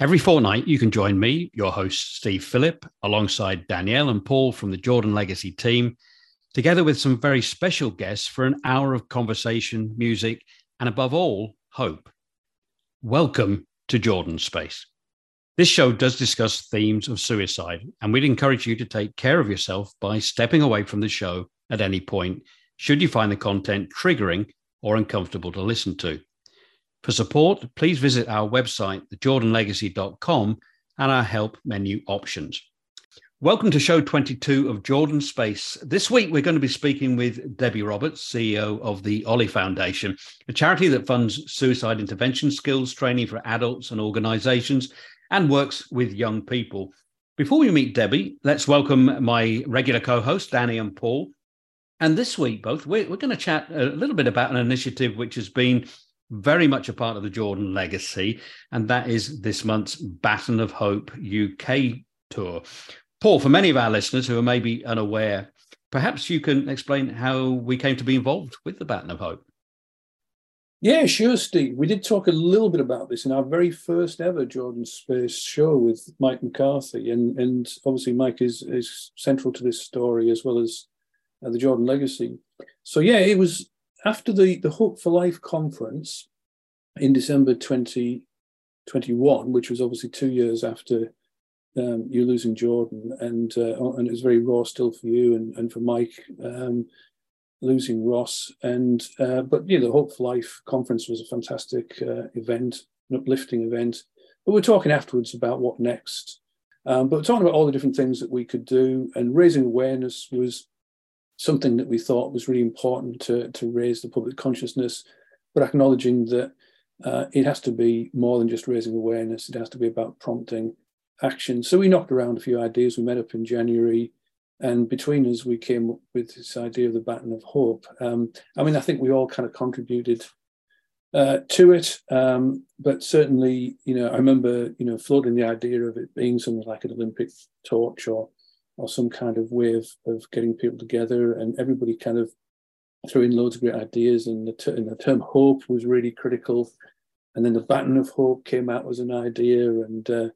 Every fortnight, you can join me, your host, Steve Phillip, alongside Danielle and Paul from the Jordan Legacy team, together with some very special guests for an hour of conversation, music, and above all, hope. Welcome to Jordan Space. This show does discuss themes of suicide, and we'd encourage you to take care of yourself by stepping away from the show at any point, should you find the content triggering or uncomfortable to listen to. For support, please visit our website, thejordanlegacy.com, and our help menu options. Welcome to show 22 of Jordan Space. This week, we're going to be speaking with Debi Roberts, CEO of the Ollie Foundation, a charity that funds suicide intervention skills training for adults and organizations and works with young people. Before we meet Debi, let's welcome my regular co host, Danny and Paul. And this week, both, we're, we're going to chat a little bit about an initiative which has been very much a part of the Jordan legacy, and that is this month's Baton of Hope UK tour. Paul, for many of our listeners who are maybe unaware, perhaps you can explain how we came to be involved with the Baton of Hope. Yeah, sure, Steve. We did talk a little bit about this in our very first ever Jordan Space show with Mike McCarthy, and and obviously Mike is is central to this story as well as uh, the Jordan legacy. So yeah, it was after the, the Hope for Life conference in December 2021, which was obviously two years after um, you losing Jordan, and uh, and it was very raw still for you and, and for Mike um, losing Ross. And uh, but know, the Hope for Life conference was a fantastic uh, event, an uplifting event. But we're talking afterwards about what next. Um, but talking about all the different things that we could do, and raising awareness was something that we thought was really important to, to raise the public consciousness, but acknowledging that uh, it has to be more than just raising awareness, it has to be about prompting action. So we knocked around a few ideas. We met up in January, and between us, we came up with this idea of the baton of hope. Um, I mean, I think we all kind of contributed uh, to it, um, but certainly, you know, I remember, you know, floating the idea of it being something like an Olympic torch or or some kind of way of, of getting people together and everybody kind of threw in loads of great ideas and the, ter- and the term hope was really critical. And then the baton of hope came out as an idea and uh,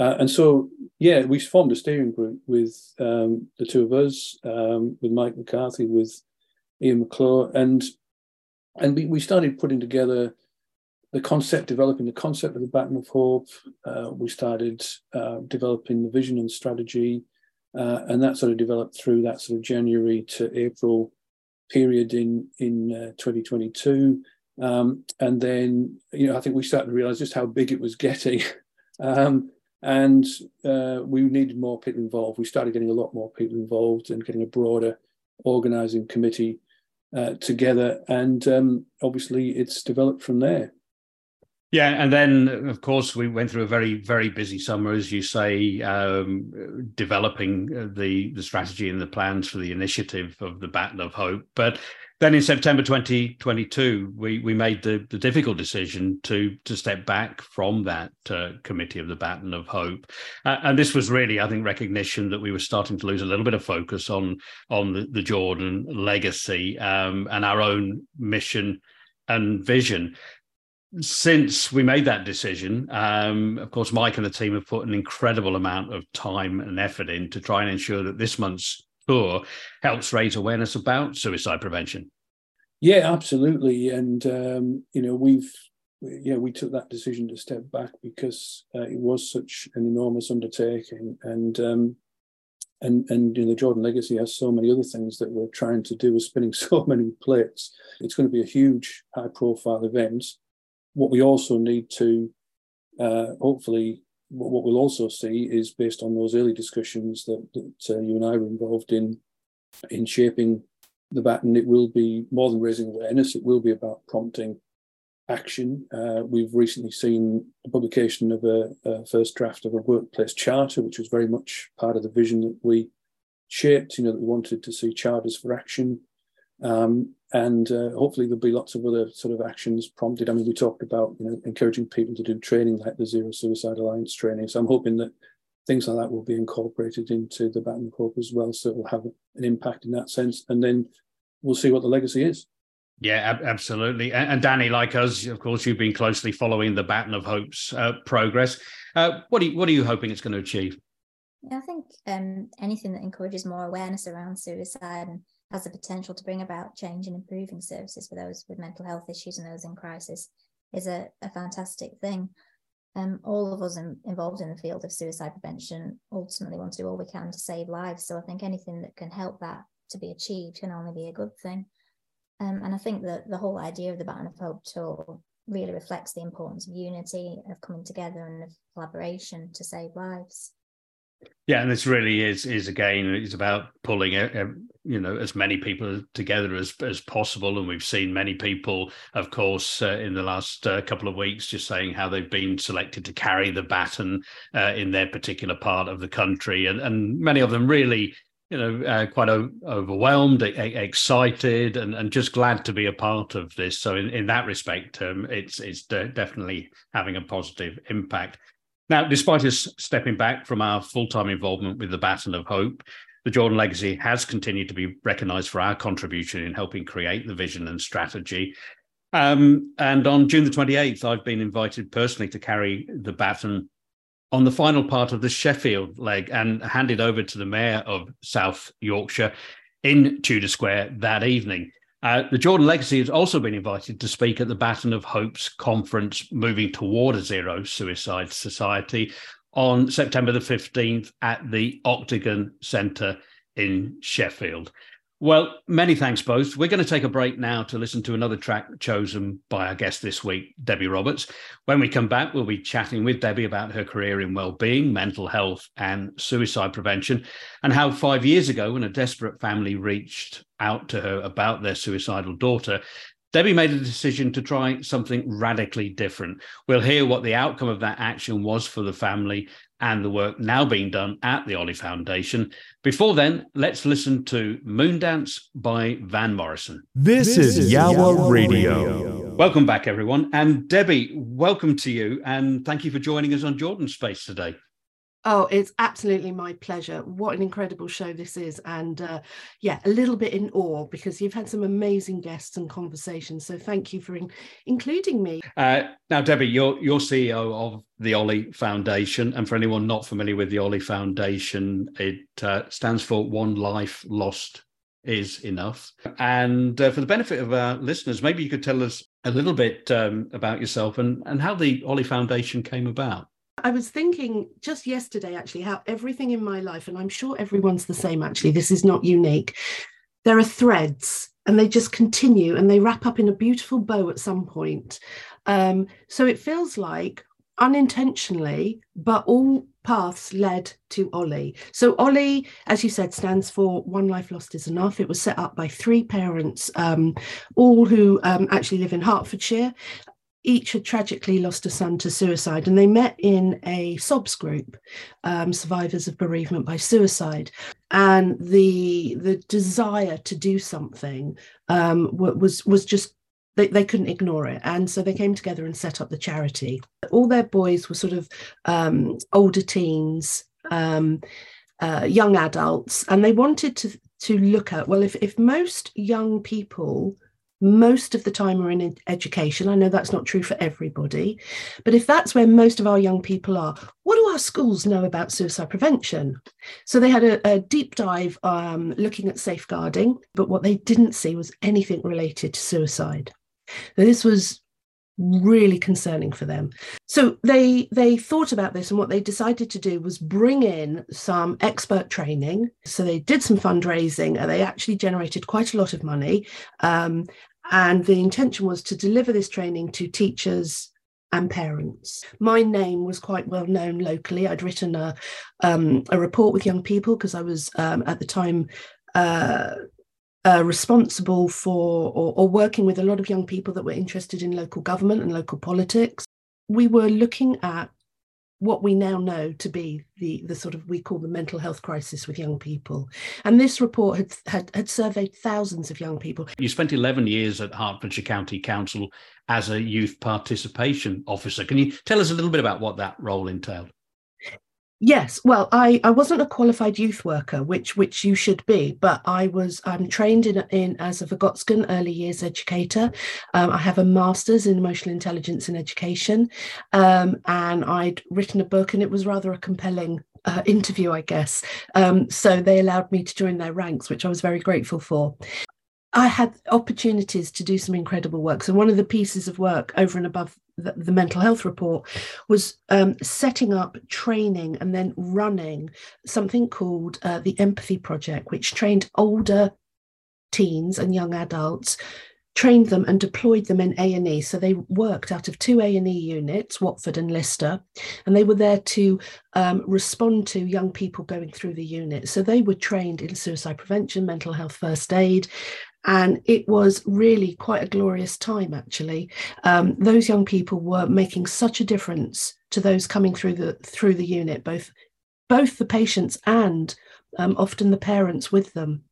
uh, and so yeah we formed a steering group with um, the two of us um, with mike mccarthy with ian mcclure and and we, we started putting together the concept developing the concept of the baton of hope. Uh, we started uh, developing the vision and strategy uh, and that sort of developed through that sort of January to April period in in uh, 2022. Um, and then, you know, I think we started to realize just how big it was getting. um, and uh, we needed more people involved. We started getting a lot more people involved and getting a broader organizing committee uh, together. And um, obviously, it's developed from there. Yeah, and then of course we went through a very very busy summer, as you say, um, developing uh, the the strategy and the plans for the initiative of the Baton of Hope. But then in September 2022, we we made the, the difficult decision to to step back from that uh, committee of the Baton of Hope, uh, and this was really, I think, recognition that we were starting to lose a little bit of focus on on the, the Jordan legacy um, and our own mission and vision since we made that decision, um, of course, Mike and the team have put an incredible amount of time and effort in to try and ensure that this month's tour helps raise awareness about suicide prevention. Yeah, absolutely. And, um, you know, we've, yeah, we took that decision to step back because uh, it was such an enormous undertaking. And, um, and, and you know, the Jordan Legacy has so many other things that we're trying to do, we're spinning so many plates. It's going to be a huge, high profile event what we also need to uh, hopefully, what, we'll also see is based on those early discussions that, that uh, you and I were involved in in shaping the baton, it will be more than raising awareness. It will be about prompting action. Uh, we've recently seen the publication of a, a, first draft of a workplace charter, which was very much part of the vision that we shaped. You know, that we wanted to see charters for action. Um, and uh, hopefully there'll be lots of other sort of actions prompted. I mean, we talked about you know encouraging people to do training like the Zero Suicide Alliance training. So I'm hoping that things like that will be incorporated into the Baton of Hope as well, so it will have an impact in that sense. And then we'll see what the legacy is. Yeah, ab- absolutely. And, and, Danny, like us, of course, you've been closely following the Baton of Hope's uh, progress. Uh, what are you, what are you hoping it's going to achieve? Yeah, I think um, anything that encourages more awareness around suicide and has the potential to bring about change and improving services for those with mental health issues and those in crisis is a, a fantastic thing. Um, all of us in, involved in the field of suicide prevention ultimately want to do all we can to save lives. So I think anything that can help that to be achieved can only be a good thing. Um, and I think that the whole idea of the Baton of Hope tour really reflects the importance of unity, of coming together, and of collaboration to save lives. Yeah, and this really is is again it's about pulling you know as many people together as as possible, and we've seen many people, of course, uh, in the last uh, couple of weeks, just saying how they've been selected to carry the baton uh, in their particular part of the country, and and many of them really you know, uh, quite o- overwhelmed, a- excited, and, and just glad to be a part of this. So, in, in that respect, um, it's it's de- definitely having a positive impact. Now, despite us stepping back from our full time involvement with the Baton of Hope, the Jordan Legacy has continued to be recognised for our contribution in helping create the vision and strategy. Um, and on June the 28th, I've been invited personally to carry the baton on the final part of the Sheffield leg and handed over to the Mayor of South Yorkshire in Tudor Square that evening. Uh, the Jordan Legacy has also been invited to speak at the Baton of Hope's conference, moving toward a zero suicide society, on September the 15th at the Octagon Centre in Sheffield. Well, many thanks both. We're going to take a break now to listen to another track chosen by our guest this week, Debi Roberts. When we come back, we'll be chatting with Debi about her career in well-being, mental health, and suicide prevention, and how five years ago, when a desperate family reached out to her about their suicidal daughter, Debi made a decision to try something radically different. We'll hear what the outcome of that action was for the family and the work now being done at the Ollie Foundation. Before then, let's listen to Moondance by Van Morrison. This, this is Yawa Radio. Radio. Welcome back, everyone. And Debi, welcome to you. And thank you for joining us on Jordan Space today. Oh, it's absolutely my pleasure. What an incredible show this is. And uh, yeah, a little bit in awe because you've had some amazing guests and conversations. So thank you for in- including me. Uh, now, Debi, you're, you're CEO of the Ollie Foundation. And for anyone not familiar with the Ollie Foundation, it uh, stands for One Life Lost is Enough. And uh, for the benefit of our listeners, maybe you could tell us a little bit um, about yourself and, and how the Ollie Foundation came about. I was thinking just yesterday, actually, how everything in my life, and I'm sure everyone's the same, actually, this is not unique. There are threads and they just continue and they wrap up in a beautiful bow at some point. Um, so it feels like unintentionally, but all paths led to Ollie. So Ollie, as you said, stands for One Life Lost is Enough. It was set up by three parents, um, all who um, actually live in Hertfordshire each had tragically lost a son to suicide, and they met in a SOBS group, um, survivors of bereavement by suicide. And the the desire to do something um, was was just they, they couldn't ignore it, and so they came together and set up the charity. All their boys were sort of um, older teens. Um, uh, young adults, and they wanted to to look at well, if if most young people most of the time are in education. I know that's not true for everybody, but if that's where most of our young people are, what do our schools know about suicide prevention? So they had a, a deep dive um, looking at safeguarding, but what they didn't see was anything related to suicide. This was really concerning for them so they they thought about this and what they decided to do was bring in some expert training so they did some fundraising and they actually generated quite a lot of money um, and the intention was to deliver this training to teachers and parents. My name was quite well known locally. I'd written a, um, a report with young people because I was um, at the time uh, uh, responsible for or, or working with a lot of young people that were interested in local government and local politics. We were looking at what we now know to be the, the sort of we call the mental health crisis with young people. And this report had, had, had surveyed thousands of young people. You spent 11 years at Hertfordshire County Council as a youth participation officer. Can you tell us a little bit about what that role entailed? Yes, well, I, I wasn't a qualified youth worker, which which you should be, but I was I'm trained in in as a Vygotskian early years educator. Um, I have a master's in emotional intelligence and education, um, and I'd written a book, and it was rather a compelling uh, interview, I guess. Um, so they allowed me to join their ranks, which I was very grateful for. I had opportunities to do some incredible work. So one of the pieces of work over and above the, the mental health report was um, setting up training and then running something called uh, the Empathy Project, which trained older teens and young adults trained them and deployed them in A&E. So they worked out of two A&E units, Watford and Lister, and they were there to um, respond to young people going through the unit. So they were trained in suicide prevention, mental health first aid, and it was really quite a glorious time actually. Um, those young people were making such a difference to those coming through the through the unit both both the patients and um, often the parents with them.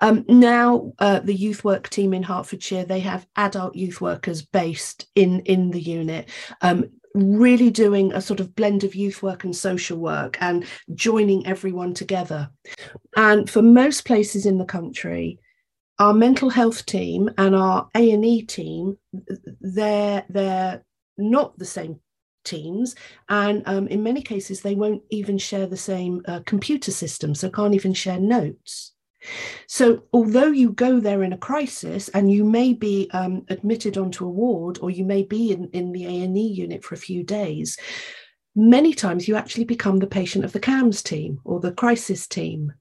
Um, now uh, the youth work team in hertfordshire they have adult youth workers based in in the unit um, really doing a sort of blend of youth work and social work and joining everyone together. And for most places in the country our mental health team and our A&E team, they're, they're not the same teams. And um, in many cases they won't even share the same uh, computer system so can't even share notes. So although you go there in a crisis and you may be um, admitted onto a ward or you may be in, in the a&e unit for a few days many times you actually become the patient of the CAMHS team or the crisis team.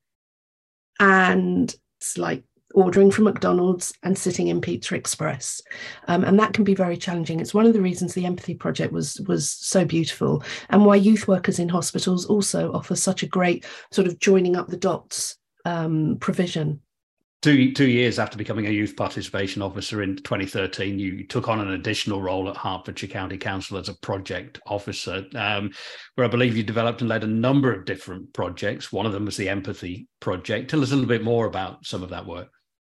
And it's like ordering from McDonald's and sitting in Pizza Express. Um, and that can be very challenging. It's one of the reasons the Empathy Project was, was so beautiful and why youth workers in hospitals also offer such a great sort of joining up the dots um, provision. Two, two years after becoming a youth participation officer in 2013, you took on an additional role at Hertfordshire County Council as a project officer, um, where I believe you developed and led a number of different projects. One of them was the Empathy Project. Tell us a little bit more about some of that work.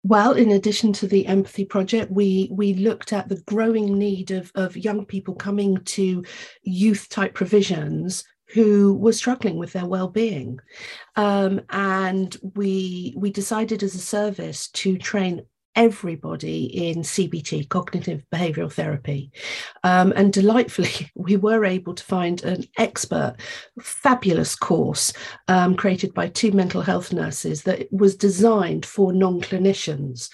Well, in addition to the empathy project, we we looked at the growing need of, of young people coming to youth type provisions who were struggling with their well-being, um, and we we decided as a service to train everybody in CBT, cognitive behavioral therapy. Um, and delightfully, we were able to find an expert, fabulous course um, created by two mental health nurses that was designed for non clinicians.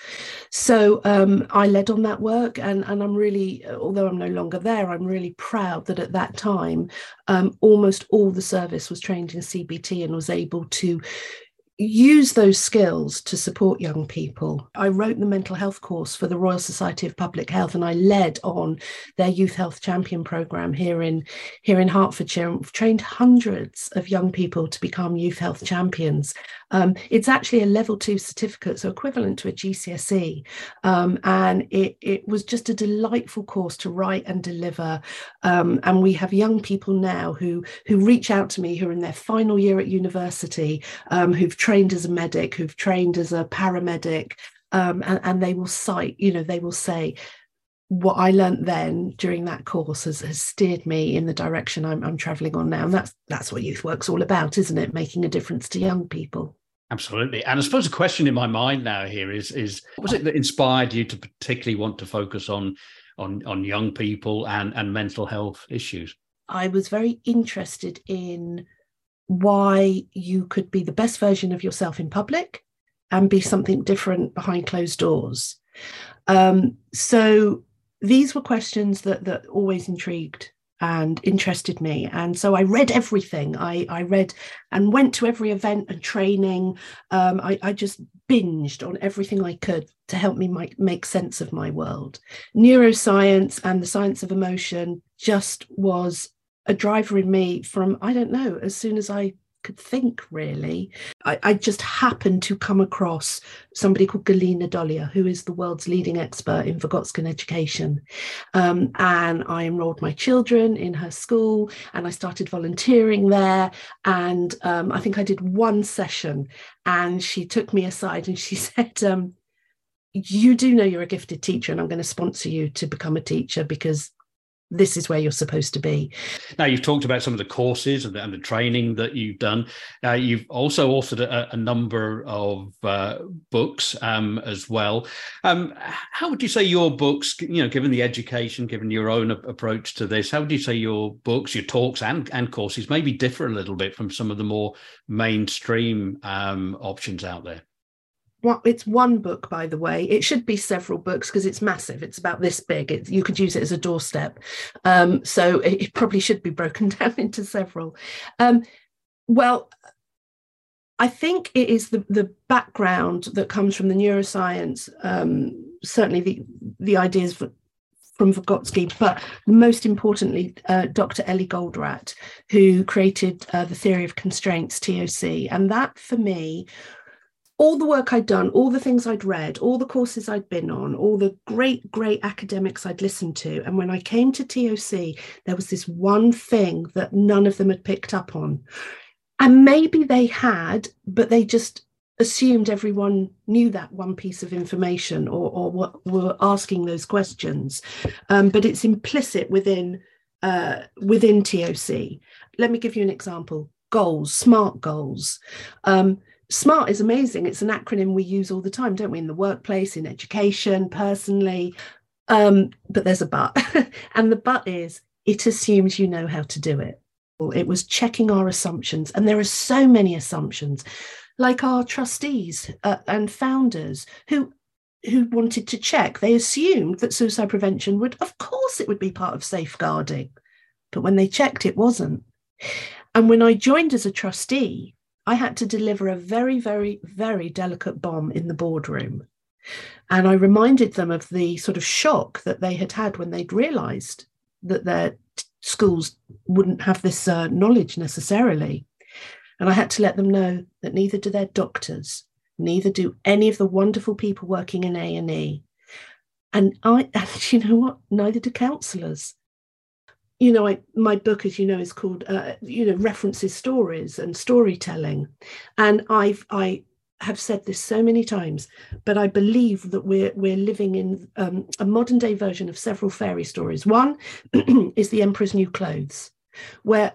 So um, I led on that work, and, and I'm really, although I'm no longer there, I'm really proud that at that time, um, almost all the service was trained in CBT and was able to use those skills to support young people. I wrote the mental health course for the Royal Society of Public Health and I led on their youth health champion program here in here in Hertfordshire and trained hundreds of young people to become youth health champions. Um, it's actually a level two certificate, so equivalent to a GCSE. Um, and it, it was just a delightful course to write and deliver. Um, and we have young people now who who reach out to me who are in their final year at university, um, who've trained as a medic, who've trained as a paramedic, um, and, and they will cite, you know, they will say, what I learned then during that course has, has steered me in the direction I'm, I'm traveling on now. And that's that's what youth work's all about, isn't it? Making a difference to young people. Absolutely. And I suppose a question in my mind now here is is what was it that inspired you to particularly want to focus on on on young people and and mental health issues? I was very interested in why you could be the best version of yourself in public and be something different behind closed doors. Um, so these were questions that that always intrigued and interested me. And so I read everything. I, I read and went to every event and training. Um, I, I, just binged on everything I could to help me make, make sense of my world. Neuroscience and the science of emotion just was a driver in me from, I don't know, as soon as I could think really. I, I, just happened to come across somebody called Galina Dolya, who is the world's leading expert in Vygotsky education. Um, and I enrolled my children in her school and I started volunteering there. And um, I think I did one session and she took me aside and she said, um, you do know you're a gifted teacher and I'm going to sponsor you to become a teacher because this is where you're supposed to be. Now, you've talked about some of the courses and the, and the training that you've done. Uh, you've also authored a, a number of uh, books um, as well. Um, how would you say your books, you know, given the education, given your own approach to this, how would you say your books, your talks, and, and courses maybe differ a little bit from some of the more mainstream um, options out there? It's one book, by the way. It should be several books because it's massive. It's about this big. You could use it as a doorstep. Um, so it, it, probably should be broken down into several. Um, well, I think it is the, the background that comes from the neuroscience, um, certainly the, the ideas for, from Vygotsky, but most importantly, uh, Dr. Eli Goldratt, who created uh, the theory of constraints, TOC. And that for me all the work I'd done, all the things I'd read, all the courses I'd been on, all the great, great academics I'd listened to. And when I came to TOC, there was this one thing that none of them had picked up on. And maybe they had, but they just assumed everyone knew that one piece of information or, or what were asking those questions. Um, but it's implicit within uh, within TOC. Let me give you an example. Goals, SMART goals. Um, SMART is amazing. It's an acronym we use all the time, don't we, in the workplace, in education, personally. Um, but there's a but. and the but is it assumes you know how to do it. It was checking our assumptions. And there are so many assumptions, like our trustees uh, and founders who who wanted to check. They assumed that suicide prevention would, of course, it would be part of safeguarding. But when they checked, it wasn't. And when I joined as a trustee, I had to deliver a very, very, very delicate bomb in the boardroom. And I reminded them of the sort of shock that they had had when they'd realized that their schools wouldn't have this uh, knowledge necessarily. And I had to let them know that neither do their doctors, neither do any of the wonderful people working in A&E. And I, and you know what? Neither do counsellors you know, I, my book, as you know, is called, uh, you know, references stories and storytelling, and I've I have said this so many times, but I believe that we're we're living in um, a modern day version of several fairy stories. One is the Emperor's New Clothes, where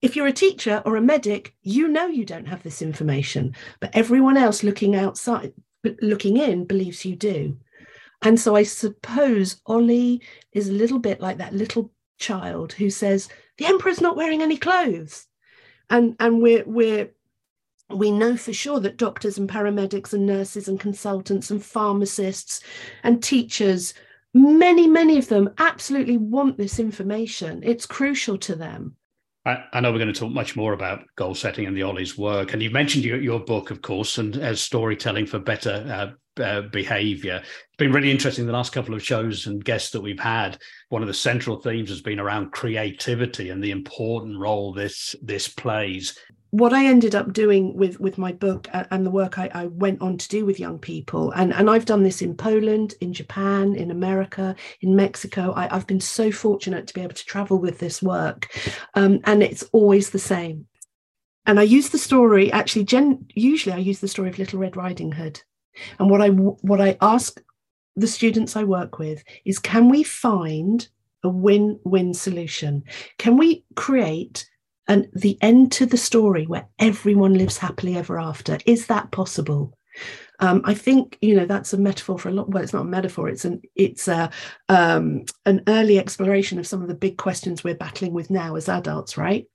if you're a teacher or a medic, you know you don't have this information, but everyone else looking outside, looking in, believes you do. And so I suppose Ollie is a little bit like that little child who says the emperor's not wearing any clothes. And and we're we're we know for sure that doctors and paramedics and nurses and consultants and pharmacists and teachers many many of them absolutely want this information. It's crucial to them. I, know we're going to talk much more about goal setting and the Ollie's work, and you mentioned your, your book, of course, and as storytelling for better uh, uh, behavior. It's been really interesting the last couple of shows and guests that we've had. One of the central themes has been around creativity and the important role this this plays what I ended up doing with with my book and the work I, I, went on to do with young people, and, and I've done this in Poland, in Japan, in America, in Mexico. I, have been so fortunate to be able to travel with this work, um, and it's always the same. And I use the story actually. Gen, usually, I use the story of Little Red Riding Hood, and what I what I ask the students I work with is, can we find a win-win solution? Can we create and the end to the story where everyone lives happily ever after is that possible um, I think you know that's a metaphor for a lot. Well, it's not a metaphor. It's an it's a um, an early exploration of some of the big questions we're battling with now as adults, right?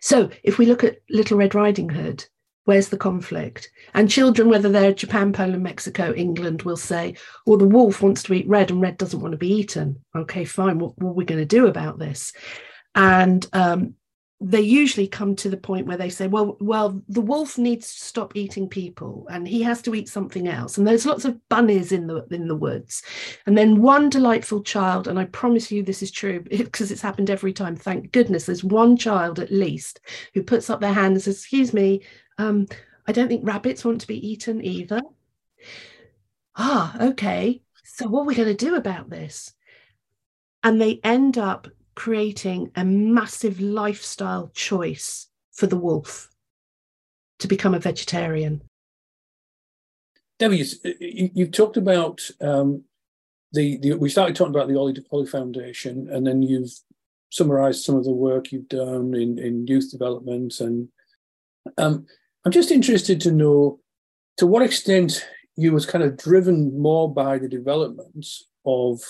So if we look at Little Red Riding Hood, Where's the conflict? And children, whether they're Japan, Poland, Mexico, England, will say, well, the wolf wants to eat red and red doesn't want to be eaten. Okay, fine. What, what are we going to do about this? And um, they usually come to the point where they say, well, well, the wolf needs to stop eating people and he has to eat something else. And there's lots of bunnies in the in the woods. And then one delightful child, and I promise you this is true because it's happened every time. Thank goodness there's one child at least who puts up their hand and says, excuse me, um, I don't think rabbits want to be eaten either. Ah, okay. So what are we going to do about this? And they end up creating a massive lifestyle choice for the wolf to become a vegetarian. Debi, you, have talked about um, the, the, we started talking about the Ollie, Ollie Foundation, and then you've summarized some of the work you've done in, in youth development. And um, I'm just interested to know to what extent you was kind of driven more by the development of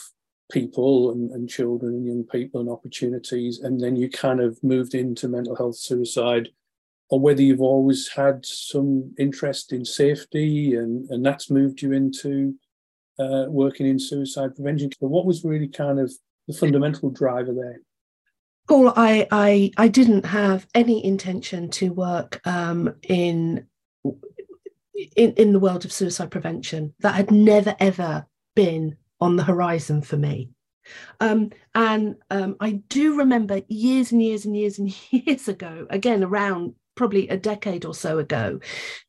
people and, and children and young people and opportunities, and then you kind of moved into mental health suicide, or whether you've always had some interest in safety and, and that's moved you into uh, working in suicide prevention. So what was really kind of the fundamental driver there? Paul, I, I I didn't have any intention to work um, in in in the world of suicide prevention. That had never ever been on the horizon for me. Um, and um, I do remember years and years and years and years ago, again, around probably a decade or so ago,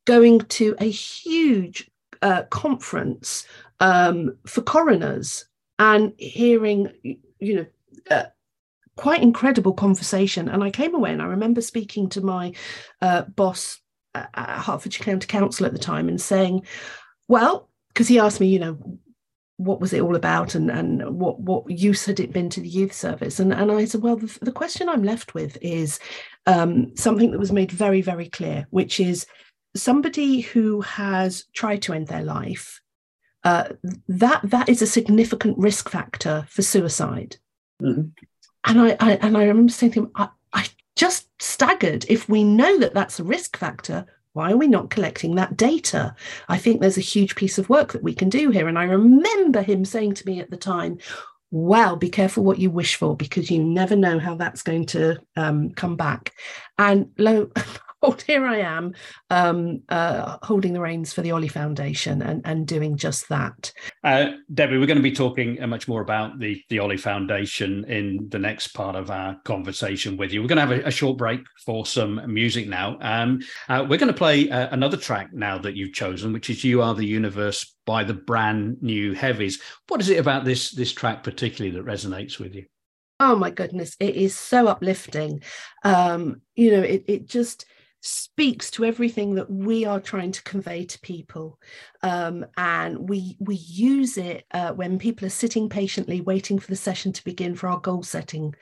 going to a huge uh, conference um, for coroners and hearing, you know, uh, quite incredible conversation. And I came away and I remember speaking to my uh, boss at Hertfordshire County Council at the time and saying, well, because he asked me, you know, what was it all about and, and what, what use had it been to the youth service? And, and I said, well, the, the question I'm left with is um, something that was made very, very clear, which is somebody who has tried to end their life, uh, that that is a significant risk factor for suicide. Mm-hmm. And I, I, and I remember saying to him, I, I just staggered. If we know that that's a risk factor, why are we not collecting that data? I think there's a huge piece of work that we can do here. And I remember him saying to me at the time, well, be careful what you wish for because you never know how that's going to um, come back. And lo, here I am um, uh, holding the reins for the Ollie Foundation and, and doing just that. Uh, Debi, we're going to be talking uh, much more about the, the Ollie Foundation in the next part of our conversation with you. We're going to have a, a short break for some music now. Um, uh, we're going to play uh, another track now that you've chosen, which is You Are the Universe by the brand new Heavies. What is it about this, this track particularly that resonates with you? Oh my goodness, it is so uplifting. Um, you know, it, it just speaks to everything that we are trying to convey to people. Um, and we we use it uh, when people are sitting patiently waiting for the session to begin for our goal setting.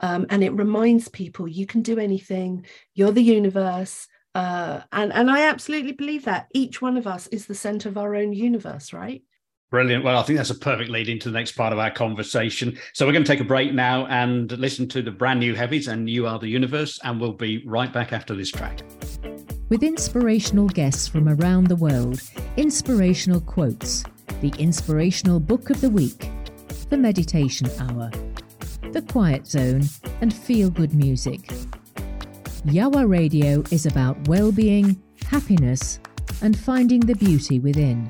Um, and it reminds people you can do anything. You're the universe. Uh, and and I absolutely believe that. Each one of us is the center of our own universe right Brilliant. Well, I think that's a perfect lead into the next part of our conversation. So we're going to take a break now and listen to the brand new heavies and You Are the Universe, and we'll be right back after this track. With inspirational guests from around the world, inspirational quotes, the inspirational book of the week, the meditation hour, the quiet zone, and feel good music. Yawa Radio is about well being, happiness, and finding the beauty within.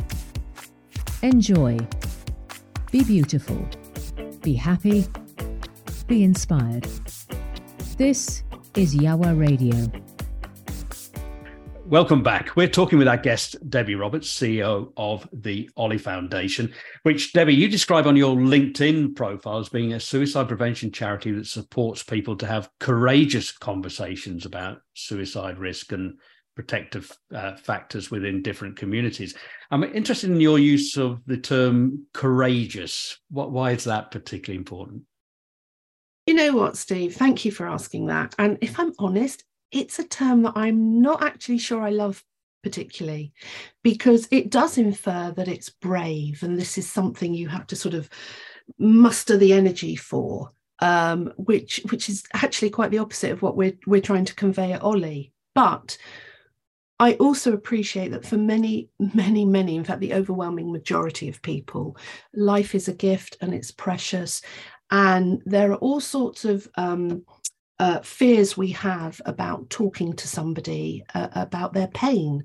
Enjoy. Be beautiful. Be happy. Be inspired. This is Yawa Radio. Welcome back. We're talking with our guest, Debi Roberts, CEO of the Ollie Foundation, which, Debi, you describe on your LinkedIn profile as being a suicide prevention charity that supports people to have courageous conversations about suicide risk and protective uh, factors within different communities. I'm interested in your use of the term courageous. What, why is that particularly important? You know what, Steve? Thank you for asking that. And if I'm honest, it's a term that I'm not actually sure I love particularly because it does infer that it's brave and this is something you have to sort of muster the energy for. Um, which which is actually quite the opposite of what we're we're trying to convey at Ollie. But I also appreciate that for many, many, many, in fact, the overwhelming majority of people, life is a gift and it's precious. And there are all sorts of um, uh, fears we have about talking to somebody uh, about their pain,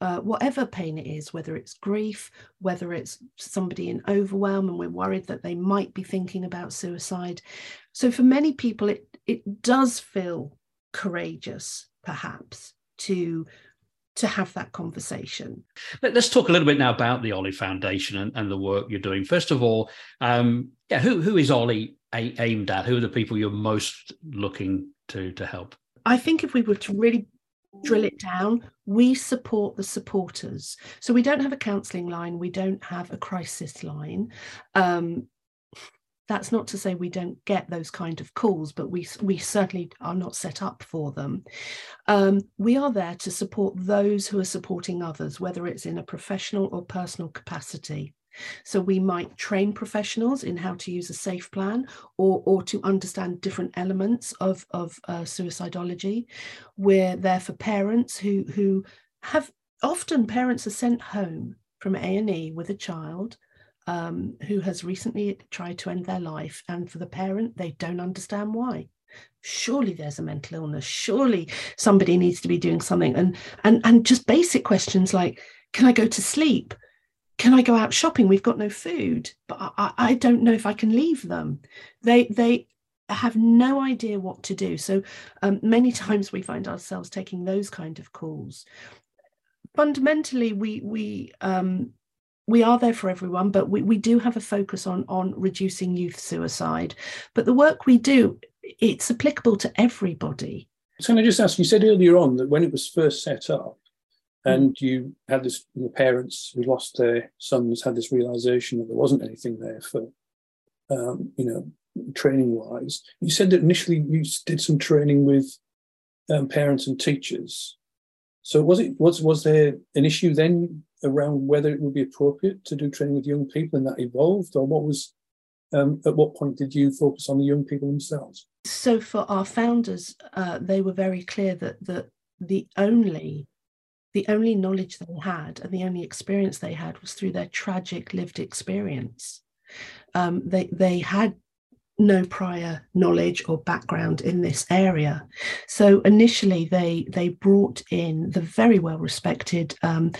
uh, whatever pain it is, whether it's grief, whether it's somebody in overwhelm and we're worried that they might be thinking about suicide. So for many people, it it does feel courageous, perhaps, to to have that conversation. Let's talk a little bit now about the Ollie Foundation and, and the work you're doing. First of all, um, yeah, who who is Ollie aimed at? Who are the people you're most looking to to help? I think if we were to really drill it down, we support the supporters. So we don't have a counselling line, we don't have a crisis line. Um, that's not to say we don't get those kind of calls, but we we certainly are not set up for them. Um, we are there to support those who are supporting others, whether it's in a professional or personal capacity. So we might train professionals in how to use a safe plan or, or to understand different elements of, of uh, suicidology. We're there for parents who, who have often parents are sent home from A&E with a child um, who has recently tried to end their life, and for the parent, they don't understand why. Surely there's a mental illness. Surely somebody needs to be doing something, and and and just basic questions like, can I go to sleep? Can I go out shopping? We've got no food, but I, I don't know if I can leave them. They they have no idea what to do. So um, many times we find ourselves taking those kind of calls. Fundamentally, we we um, we are there for everyone, but we, we do have a focus on, on reducing youth suicide. But the work we do, it's applicable to everybody. Can I just ask, you said earlier on that when it was first set up, hmm. and you had this, the parents who lost their sons had this realization that there wasn't anything there for, um, you know, training wise. You said that initially you did some training with um, parents and teachers. So was it was was there an issue then around whether it would be appropriate to do training with young people and that evolved, or what was um, at what point did you focus on the young people themselves? So for our founders, uh, they were very clear that that the only the only knowledge they had and the only experience they had was through their tragic lived experience. Um, they they had no prior knowledge or background in this area. So initially, they they brought in the very well respected um,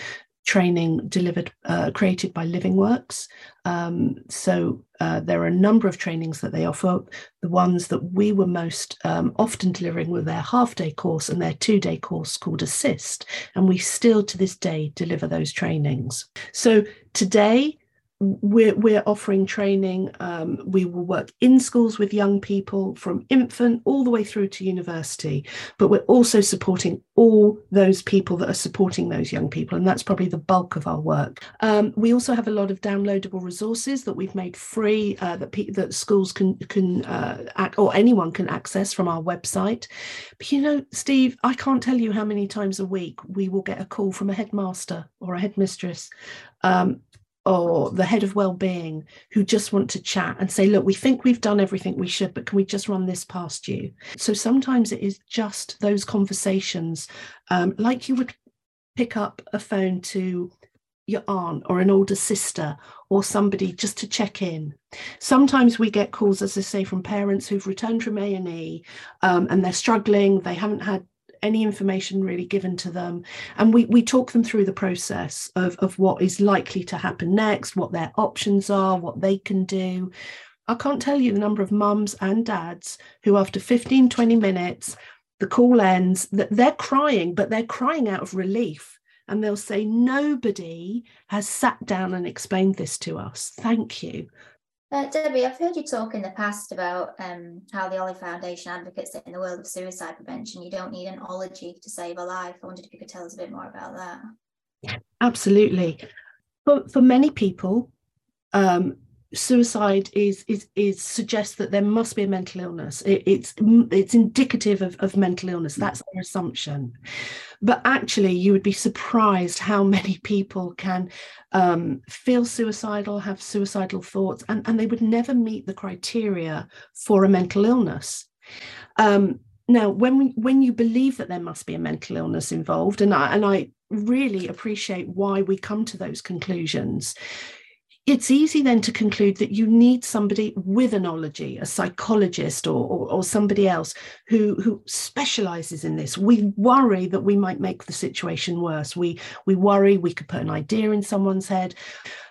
training delivered uh, created by Living Works. Um, so uh, there are a number of trainings that they offer. The ones that we were most um, often delivering were their half day course and their two day course called ASIST. And we still to this day deliver those trainings. So today, we're, we're offering training. Um, we will work in schools with young people from infant all the way through to university, but we're also supporting all those people that are supporting those young people. And that's probably the bulk of our work. Um, we also have a lot of downloadable resources that we've made free uh, that, pe- that schools can, can uh, ac- or anyone can access from our website. But you know, Steve, I can't tell you how many times a week we will get a call from a headmaster or a headmistress um, or the head of well-being who just want to chat and say look we think we've done everything we should but can we just run this past you so sometimes it is just those conversations um, like you would pick up a phone to your aunt or an older sister or somebody just to check in. Sometimes we get calls, as I say, from parents who've returned from A and E um, and they're struggling. They haven't had any information really given to them. And we, we talk them through the process of, of what is likely to happen next, what their options are, what they can do. I can't tell you the number of mums and dads who, after 15, 20 minutes, the call ends, that they're crying, but they're crying out of relief. And they'll say, Nobody has sat down and explained this to us. Thank you. Uh, Debi, I've heard you talk in the past about um, how the Ollie Foundation advocates in the world of suicide prevention, you don't need an ology to save a life. I wondered if you could tell us a bit more about that. Absolutely. For, for many people, um, suicide is is is suggests that there must be a mental illness. It, it's it's indicative of, of mental illness. Mm. that's our assumption. But actually you would be surprised how many people can um, feel suicidal have suicidal thoughts and, and they would never meet the criteria for a mental illness. Um, now when we, when you believe that there must be a mental illness involved and I, and I really appreciate why we come to those conclusions it's easy then to conclude that you need somebody with a ology, a psychologist or, or, or, somebody else who, who specializes in this. We worry that we might make the situation worse. We, we worry we could put an idea in someone's head.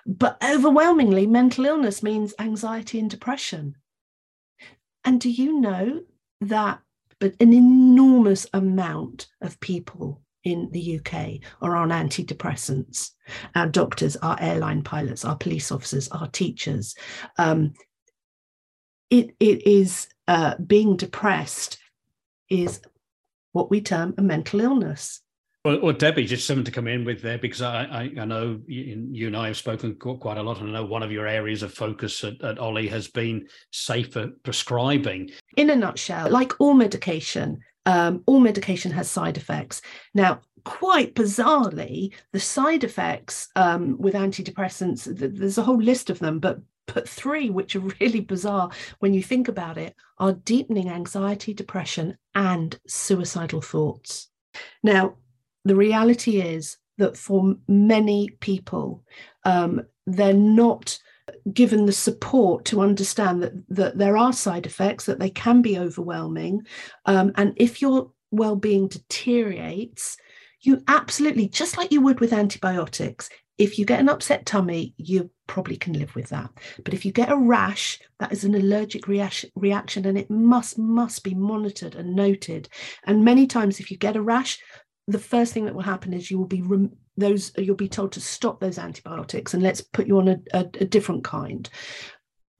But overwhelmingly, mental illness means anxiety and depression. And do you know that but an enormous amount of people in the UK are on antidepressants. Our doctors, our airline pilots, our police officers, our teachers. Um, it, it is uh, being depressed is what we term a mental illness. Well, well, Debi, just something to come in with there because I, I, I, know you and I have spoken quite a lot, and I know one of your areas of focus at, at Ollie has been safer prescribing. In a nutshell, like all medication, um, all medication has side effects. Now, quite bizarrely, the side effects um, with antidepressants, there's a whole list of them, but but three, which are really bizarre when you think about it, are deepening anxiety, depression, and suicidal thoughts. Now, the reality is that for many people, um, they're not given the support to understand that, that there are side effects, that they can be overwhelming. Um, and if your well being deteriorates, you absolutely, just like you would with antibiotics, if you get an upset tummy, you probably can live with that. But if you get a rash, that is an allergic reaction, and it must, must be monitored and noted. And many times, if you get a rash, the first thing that will happen is you will be rem- those you'll be told to stop those antibiotics and let's put you on a, a, a different kind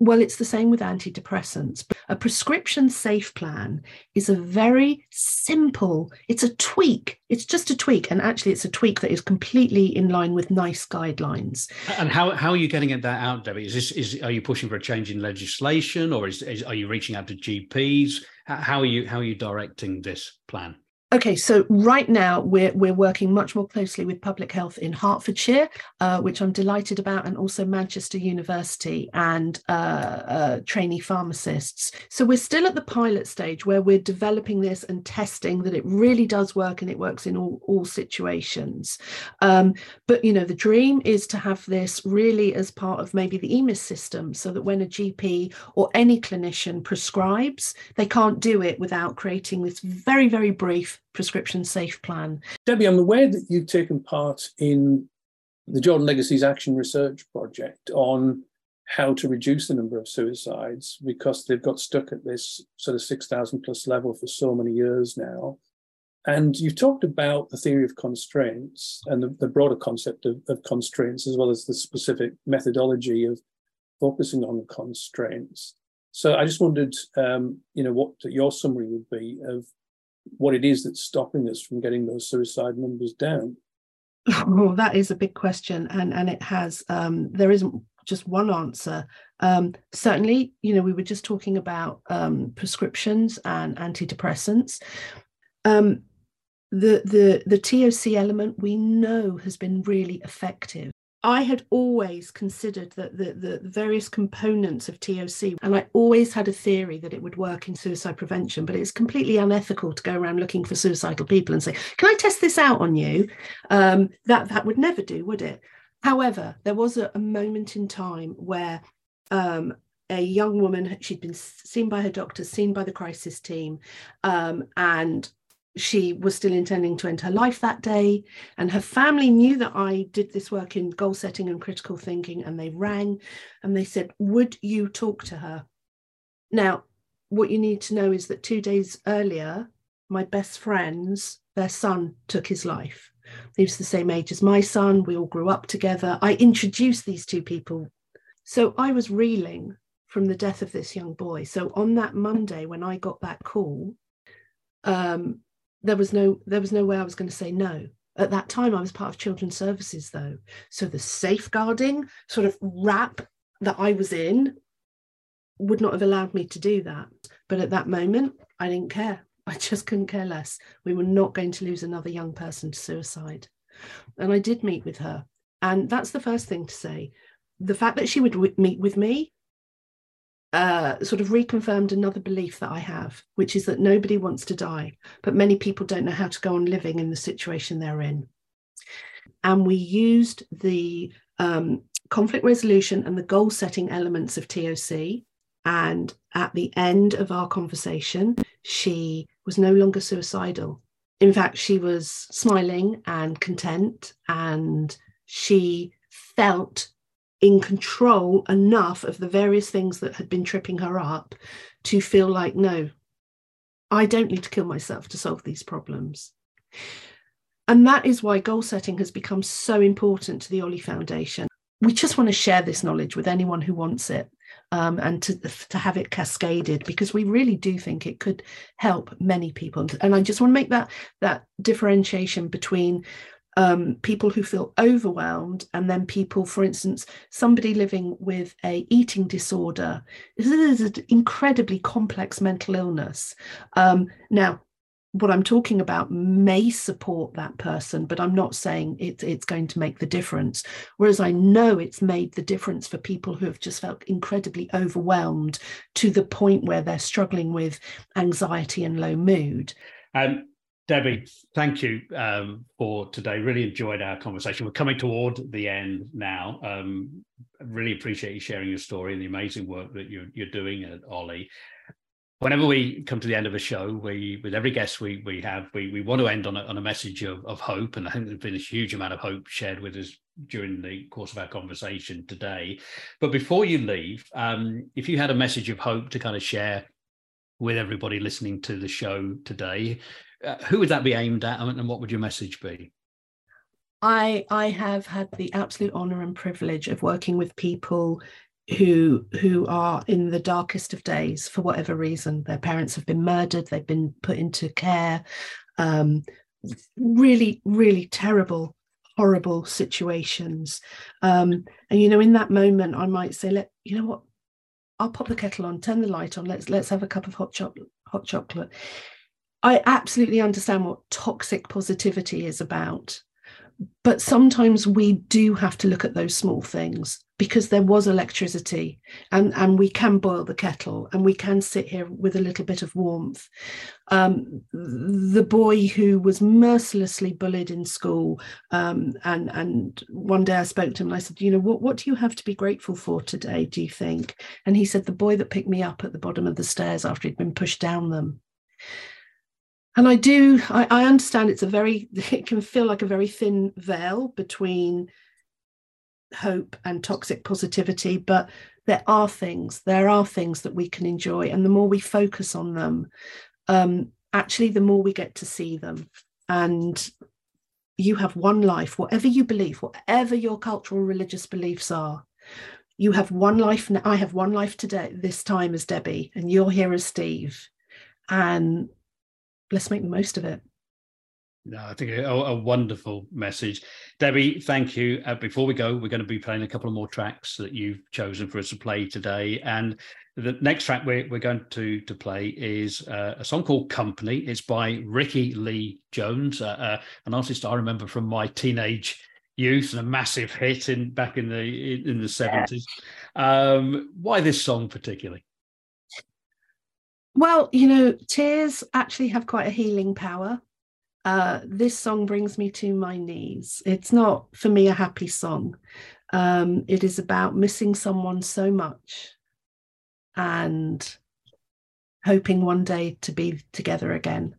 well, it's the same with antidepressants. A prescription safe plan is a very simple, it's a tweak. It's just a tweak. And actually, it's a tweak that is completely in line with NICE guidelines. And how, how are you getting at that out, Debi? Is this is are you pushing for a change in legislation or is, is are you reaching out to GPs? How are you how are you directing this plan? Okay, so right now we're we're working much more closely with public health in Hertfordshire, uh, which I'm delighted about, and also Manchester University and uh, uh, trainee pharmacists. So we're still at the pilot stage where we're developing this and testing that it really does work and it works in all all situations. Um, but you know, the dream is to have this really as part of maybe the EMIS system, so that when a GP or any clinician prescribes, they can't do it without creating this very very brief prescription safe plan. Debi, I'm aware that you've taken part in the Jordan Legacies Action Research Project on how to reduce the number of suicides because they've got stuck at this sort of 6,000 plus level for so many years now. And you've talked about the theory of constraints and the, the broader concept of, of, constraints, as well as the specific methodology of focusing on constraints. So I just wondered, um, you know, what your summary would be of what it is that's stopping us from getting those suicide numbers down? Oh, that is a big question, and and it has um, there isn't just one answer. Um, certainly, you know, we were just talking about um, prescriptions and antidepressants. Um, the the the TOC element we know has been really effective. I had always considered that the, the various components of TOC, and I always had a theory that it would work in suicide prevention, but it's completely unethical to go around looking for suicidal people and say, "Can I test this out on you?" Um, that that would never do, would it? However, there was a, a moment in time where um, a young woman she'd been seen by her doctor, seen by the crisis team, um, and she was still intending to end her life that day. And her family knew that I did this work in goal setting and critical thinking. And they rang and they said, Would you talk to her? Now, what you need to know is that two days earlier, my best friends, their son took his life. He was the same age as my son. We all grew up together. I introduced these two people. So I was reeling from the death of this young boy. So on that Monday, when I got that call, um, there was no there was no way I was going to say no. At that time, I was part of children's services, though. So the safeguarding sort of wrap that I was in would not have allowed me to do that. But at that moment, I didn't care. I just couldn't care less. We were not going to lose another young person to suicide. And I did meet with her. And that's the first thing to say. The fact that she would meet with me uh, sort of reconfirmed another belief that I have, which is that nobody wants to die, but many people don't know how to go on living in the situation they're in. and we used the um, conflict resolution and the goal setting elements of TOC. And at the end of our conversation, she was no longer suicidal. In fact, she was smiling and content, and she felt in control enough of the various things that had been tripping her up to feel like, no, I don't need to kill myself to solve these problems. And that is why goal setting has become so important to the Ollie Foundation. We just want to share this knowledge with anyone who wants it um, and to, to have it cascaded because we really do think it could help many people. And I just want to make that, that differentiation between um, people who feel overwhelmed and then people for instance somebody living with a eating disorder this is an incredibly complex mental illness um, now what I'm talking about may support that person, but I'm not saying it, it's going to make the difference. Whereas I know it's made the difference for people who have just felt incredibly overwhelmed to the point where they're struggling with anxiety and low mood. Um, Debi, thank you um, for today. Really enjoyed our conversation. We're coming toward the end now. Um, really appreciate you sharing your story and the amazing work that you're, you're doing at Ollie. Whenever we come to the end of a show, we with every guest we we have, we we want to end on a, on a message of, of hope, and I think there's been a huge amount of hope shared with us during the course of our conversation today. But before you leave, um, if you had a message of hope to kind of share with everybody listening to the show today, uh, who would that be aimed at, and what would your message be? I I have had the absolute honor and privilege of working with people who who are in the darkest of days for whatever reason. Their parents have been murdered. They've been put into care. Um, really, really terrible, horrible situations. Um, and you know, in that moment, I might say, "Let you know what." I'll pop the kettle on, turn the light on. Let's let's have a cup of hot chocolate. Hot chocolate I absolutely understand what toxic positivity is about. But sometimes we do have to look at those small things because there was electricity and, and we can boil the kettle and we can sit here with a little bit of warmth. Um, the boy who was mercilessly bullied in school, um, and, and one day I spoke to him and I said, You know, what, what do you have to be grateful for today, do you think? And he said, The boy that picked me up at the bottom of the stairs after he'd been pushed down them and I do, I, I understand it's a very, it can feel like a very thin veil between hope and toxic positivity, but there are things, there are things that we can enjoy. And the more we focus on them, um, actually, the more we get to see them. And you have one life, whatever you believe, whatever your cultural religious beliefs are. You have one life. I have one life today, this time as Debi, and you're here as Steve. And let's make the most of it. No, I think a, a wonderful message. Debi, thank you. Uh, before we go, we're going to be playing a couple of more tracks that you've chosen for us to play today. And the next track we're, we're going to, to play is uh, a song called Company. It's by Rickie Lee Jones, uh, uh an artist I remember from my teenage youth and a massive hit in back in the in the 70s. Yeah. Um, why this song particularly? Well, you know, tears actually have quite a healing power. Uh, this song brings me to my knees. It's not for me a happy song. Um, it is about missing someone so much and hoping one day to be together again.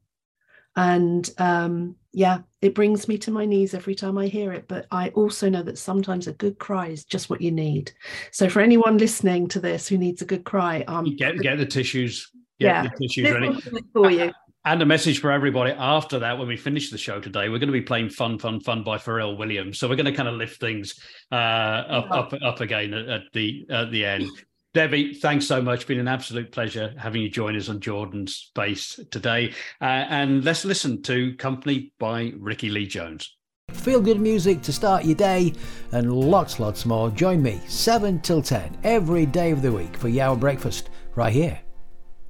And um, yeah, it brings me to my knees every time I hear it. But I also know that sometimes a good cry is just what you need. So for anyone listening to this who needs a good cry, um, get get the tissues yeah, yeah. tissues ready for you. And a message for everybody after that, when we finish the show today, we're going to be playing "Fun, Fun, Fun" by Pharrell Williams. So we're going to kind of lift things uh, up, up, up again at, at the at the end. Debi, thanks so much. Been an absolute pleasure having you join us on Jordan's Space today. Uh, and let's listen to "Company" by Rickie Lee Jones. Feel good music to start your day and lots, lots more. Join me 7 till 10 every day of the week for Your Breakfast right here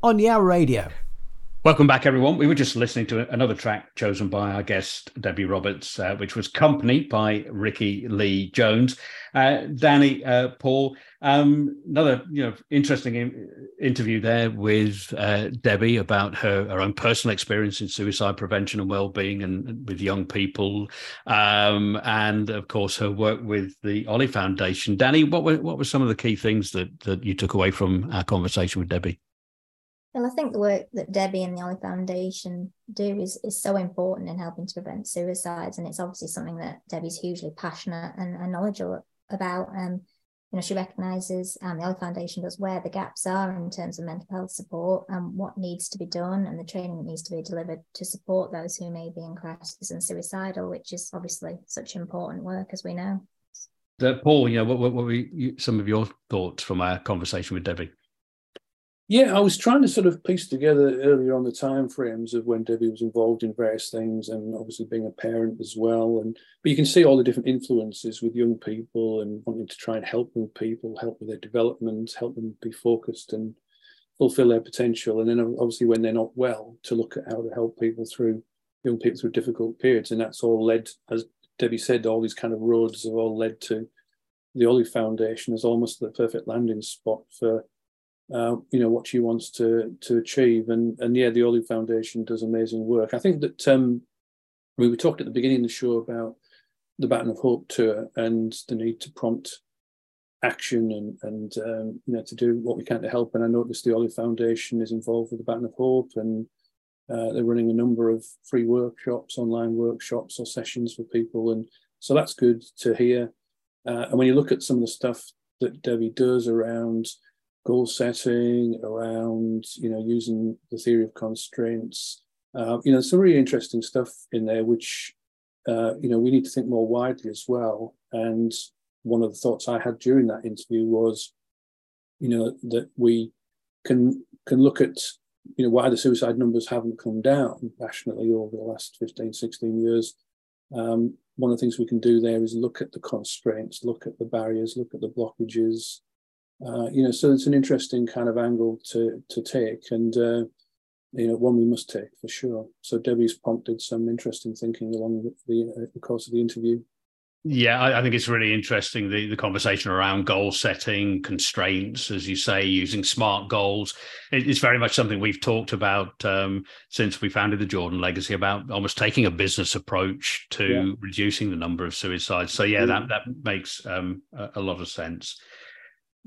on Yawa Radio. Welcome back, everyone. We were just listening to another track chosen by our guest, Debi Roberts, uh, which was Company by Rickie Lee Jones. Uh, Danny, uh, Paul, um, another you know interesting in- interview there with uh, Debi about her, her own personal experience in suicide prevention and well-being and with young people, um, and of course her work with the Ollie Foundation. Danny, what were what were some of the key things that that you took away from our conversation with Debi? Well, I think the work that Debi and the Ollie Foundation do is, is so important in helping to prevent suicides. And it's obviously something that Debi's hugely passionate and, and knowledgeable about. Um, you know, she recognises, and the Ollie Foundation does, where the gaps are in terms of mental health support and what needs to be done and the training that needs to be delivered to support those who may be in crisis and suicidal, which is obviously such important work, as we know. Uh, Paul, you know, what, what, what were you, some of your thoughts from our conversation with Debi? Yeah, I was trying to sort of piece together earlier on the time frames of when Debi was involved in various things, and obviously being a parent as well. And but you can see all the different influences with young people and wanting to try and help young people, help with their development, help them be focused and fulfill their potential. And then obviously when they're not well, to look at how to help people through young people through difficult periods. And that's all led, as Debi said, all these kind of roads have all led to the Ollie Foundation as almost the perfect landing spot for uh, you know what she wants to to achieve. And and yeah, the Ollie Foundation does amazing work. I think that um, we talked at the beginning of the show about the Baton of Hope tour and the need to prompt action and and um, you know to do what we can to help. And I noticed the Ollie Foundation is involved with the Baton of Hope and. Uh, they're running a number of free workshops, online workshops or sessions for people, and so that's good to hear. Uh, and when you look at some of the stuff that Debi does around goal setting, around you know using the theory of constraints. Uh, you know, some really interesting stuff in there, which uh, you know we need to think more widely as well. And one of the thoughts I had during that interview was, you know, that we can can look at you know why the suicide numbers haven't come down nationally over the last 15 16 years um, one of the things we can do there is look at the constraints look at the barriers look at the blockages uh, you know, so it's an interesting kind of angle to to take, and uh, you know, one we must take for sure. So Debi's prompted some interesting thinking along the, the, uh, the course of the interview. Yeah, I, I, think it's really interesting the, the conversation around goal setting, constraints, as you say, using smart goals. It, it's very much something we've talked about um, since we founded the Jordan Legacy about almost taking a business approach to yeah. reducing the number of suicides. So yeah, that that makes um, a, a lot of sense.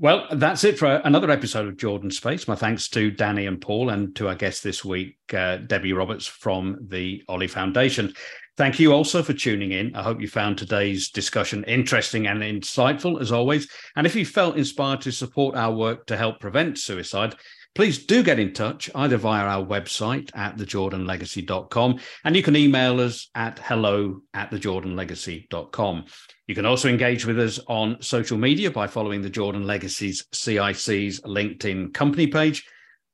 Well, that's it for another episode of Jordan Space. My thanks to Danny and Paul and to our guest this week, uh, Debi Roberts from the Ollie Foundation. Thank you also for tuning in. I hope you found today's discussion interesting and insightful, as always. And if you felt inspired to support our work to help prevent suicide, please do get in touch either via our website at thejordanlegacy.com and you can email us at hello at thejordanlegacy.com. You can also engage with us on social media by following the Jordan Legacy's CIC's LinkedIn company page.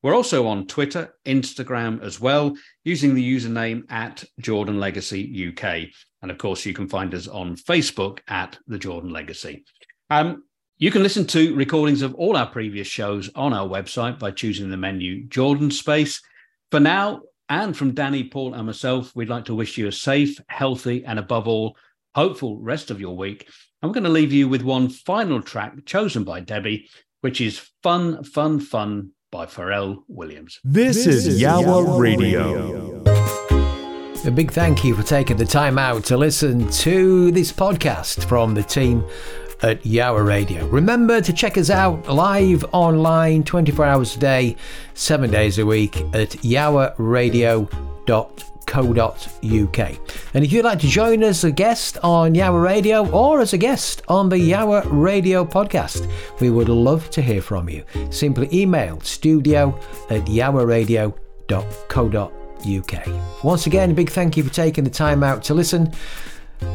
We're also on Twitter, Instagram as well, using the username at Jordan Legacy UK. And of course, you can find us on Facebook at The Jordan Legacy. Um, you can listen to recordings of all our previous shows on our website by choosing the menu Jordan Space. For now, and from Danny, Paul, and myself, we'd like to wish you a safe, healthy, and above all, hopeful rest of your week. And we're going to leave you with one final track chosen by Debi, which is Fun, Fun, Fun by Pharrell Williams. This, this is Yawa Radio. A big thank you for taking the time out to listen to this podcast from the team at Yawa Radio. Remember to check us out live online 24 hours a day, 7 days a week at yawaradio.co.uk. And if you'd like to join us as a guest on Yawa Radio or as a guest on the Yawa Radio podcast, we would love to hear from you. Simply email studio at yawaradio.co.uk. Once again, a big thank you for taking the time out to listen.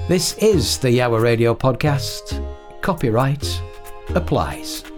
This is the Yawa Radio podcast. Copyright applies.